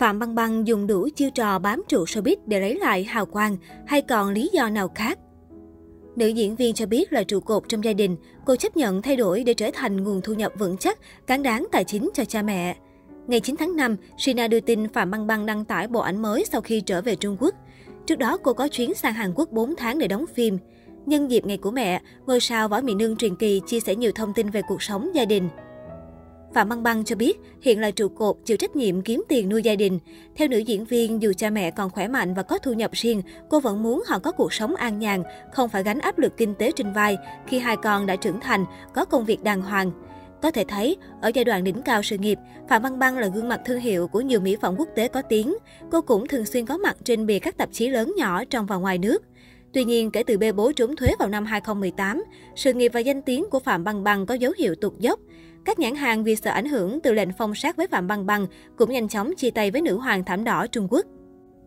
Phạm Băng Băng dùng đủ chiêu trò bám trụ showbiz để lấy lại hào quang hay còn lý do nào khác? Nữ diễn viên cho biết là trụ cột trong gia đình, cô chấp nhận thay đổi để trở thành nguồn thu nhập vững chắc, cán đáng tài chính cho cha mẹ. Ngày 9 tháng 5, Sina đưa tin Phạm Băng Băng đăng tải bộ ảnh mới sau khi trở về Trung Quốc. Trước đó, cô có chuyến sang Hàn Quốc 4 tháng để đóng phim. Nhân dịp ngày của mẹ, ngôi sao Võ Mỹ Nương truyền kỳ chia sẻ nhiều thông tin về cuộc sống gia đình. Phạm Băng Băng cho biết hiện là trụ cột chịu trách nhiệm kiếm tiền nuôi gia đình. Theo nữ diễn viên, dù cha mẹ còn khỏe mạnh và có thu nhập riêng, cô vẫn muốn họ có cuộc sống an nhàn, không phải gánh áp lực kinh tế trên vai khi hai con đã trưởng thành, có công việc đàng hoàng. Có thể thấy, ở giai đoạn đỉnh cao sự nghiệp, Phạm Băng Băng là gương mặt thương hiệu của nhiều mỹ phẩm quốc tế có tiếng. Cô cũng thường xuyên có mặt trên bìa các tạp chí lớn nhỏ trong và ngoài nước. Tuy nhiên, kể từ bê bối trốn thuế vào năm 2018, sự nghiệp và danh tiếng của Phạm Băng Băng có dấu hiệu tụt dốc. Các nhãn hàng vì sợ ảnh hưởng từ lệnh phong sát với Phạm Băng Băng cũng nhanh chóng chia tay với nữ hoàng thảm đỏ Trung Quốc.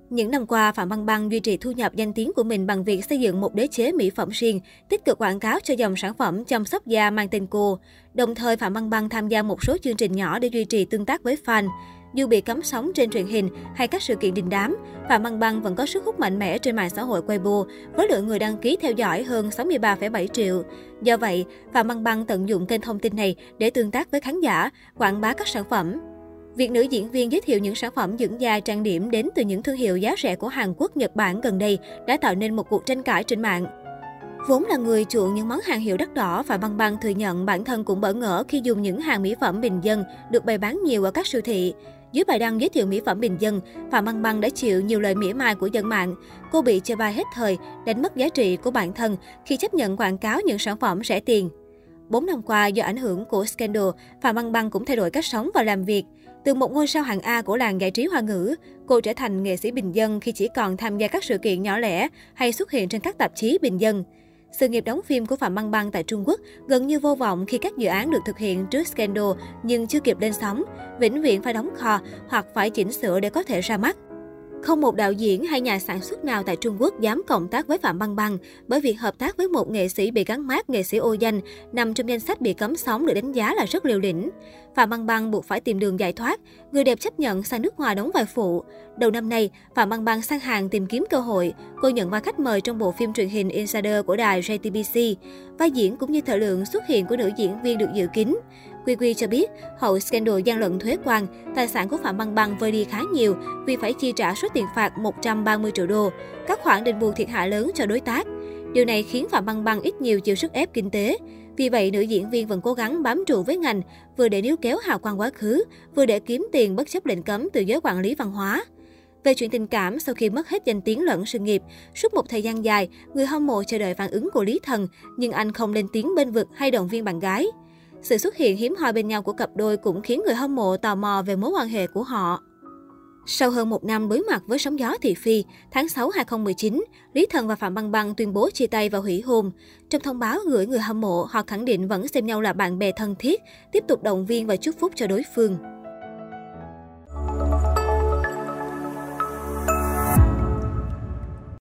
Những năm qua, Phạm Băng Băng duy trì thu nhập danh tiếng của mình bằng việc xây dựng một đế chế mỹ phẩm riêng, tích cực quảng cáo cho dòng sản phẩm chăm sóc da mang tên cô. Đồng thời, Phạm Băng Băng tham gia một số chương trình nhỏ để duy trì tương tác với fan. Dù bị cấm sóng trên truyền hình hay các sự kiện đình đám, Phạm Băng Băng vẫn có sức hút mạnh mẽ trên mạng xã hội Weibo, với lượng người đăng ký theo dõi hơn 63,7 triệu. Do vậy, Phạm Băng Băng tận dụng kênh thông tin này để tương tác với khán giả, quảng bá các sản phẩm. Việc nữ diễn viên giới thiệu những sản phẩm dưỡng da trang điểm đến từ những thương hiệu giá rẻ của Hàn Quốc, Nhật Bản gần đây đã tạo nên một cuộc tranh cãi trên mạng. Vốn là người chuộng những món hàng hiệu đắt đỏ, Phạm Băng Băng thừa nhận bản thân cũng bỡ ngỡ khi dùng những hàng mỹ phẩm bình dân được bày bán nhiều ở các siêu thị. Dưới bài đăng giới thiệu mỹ phẩm bình dân, Phạm Băng Băng đã chịu nhiều lời mỉa mai của dân mạng. Cô bị chê bai hết thời, đánh mất giá trị của bản thân khi chấp nhận quảng cáo những sản phẩm rẻ tiền. 4 năm qua, do ảnh hưởng của scandal, Phạm Băng Băng cũng thay đổi cách sống và làm việc. Từ một ngôi sao hạng A của làng giải trí hoa ngữ, cô trở thành nghệ sĩ bình dân khi chỉ còn tham gia các sự kiện nhỏ lẻ hay xuất hiện trên các tạp chí bình dân. Sự nghiệp đóng phim của Phạm Băng Băng tại Trung Quốc gần như vô vọng khi các dự án được thực hiện trước scandal nhưng chưa kịp lên sóng, vĩnh viễn phải đóng kho hoặc phải chỉnh sửa để có thể ra mắt. Không một đạo diễn hay nhà sản xuất nào tại Trung Quốc dám cộng tác với Phạm Băng Băng bởi việc hợp tác với một nghệ sĩ bị gắn mát nghệ sĩ ô danh nằm trong danh sách bị cấm sóng được đánh giá là rất liều lĩnh. Phạm Băng Băng buộc phải tìm đường giải thoát, người đẹp chấp nhận sang nước ngoài đóng vai phụ. Đầu năm nay, Phạm Băng Băng sang hàng tìm kiếm cơ hội. Cô nhận vai khách mời trong bộ phim truyền hình Insider của đài JTBC. Vai diễn cũng như thời lượng xuất hiện của nữ diễn viên được dự kín. Quy Quy cho biết, hậu scandal gian lận thuế quan, tài sản của Phạm Băng Băng vơi đi khá nhiều vì phải chi trả số tiền phạt 130 triệu đô, các khoản đền bù thiệt hại lớn cho đối tác. Điều này khiến Phạm Băng Băng ít nhiều chịu sức ép kinh tế. Vì vậy, nữ diễn viên vẫn cố gắng bám trụ với ngành, vừa để níu kéo hào quang quá khứ, vừa để kiếm tiền bất chấp lệnh cấm từ giới quản lý văn hóa. Về chuyện tình cảm, sau khi mất hết danh tiếng lẫn sự nghiệp, suốt một thời gian dài, người hâm mộ chờ đợi phản ứng của Lý Thần, nhưng anh không lên tiếng bên vực hay động viên bạn gái. Sự xuất hiện hiếm hoi bên nhau của cặp đôi cũng khiến người hâm mộ tò mò về mối quan hệ của họ. Sau hơn một năm đối mặt với sóng gió thị phi, tháng 6 2019, Lý Thần và Phạm Băng Băng tuyên bố chia tay và hủy hôn. Trong thông báo gửi người hâm mộ, họ khẳng định vẫn xem nhau là bạn bè thân thiết, tiếp tục động viên và chúc phúc cho đối phương.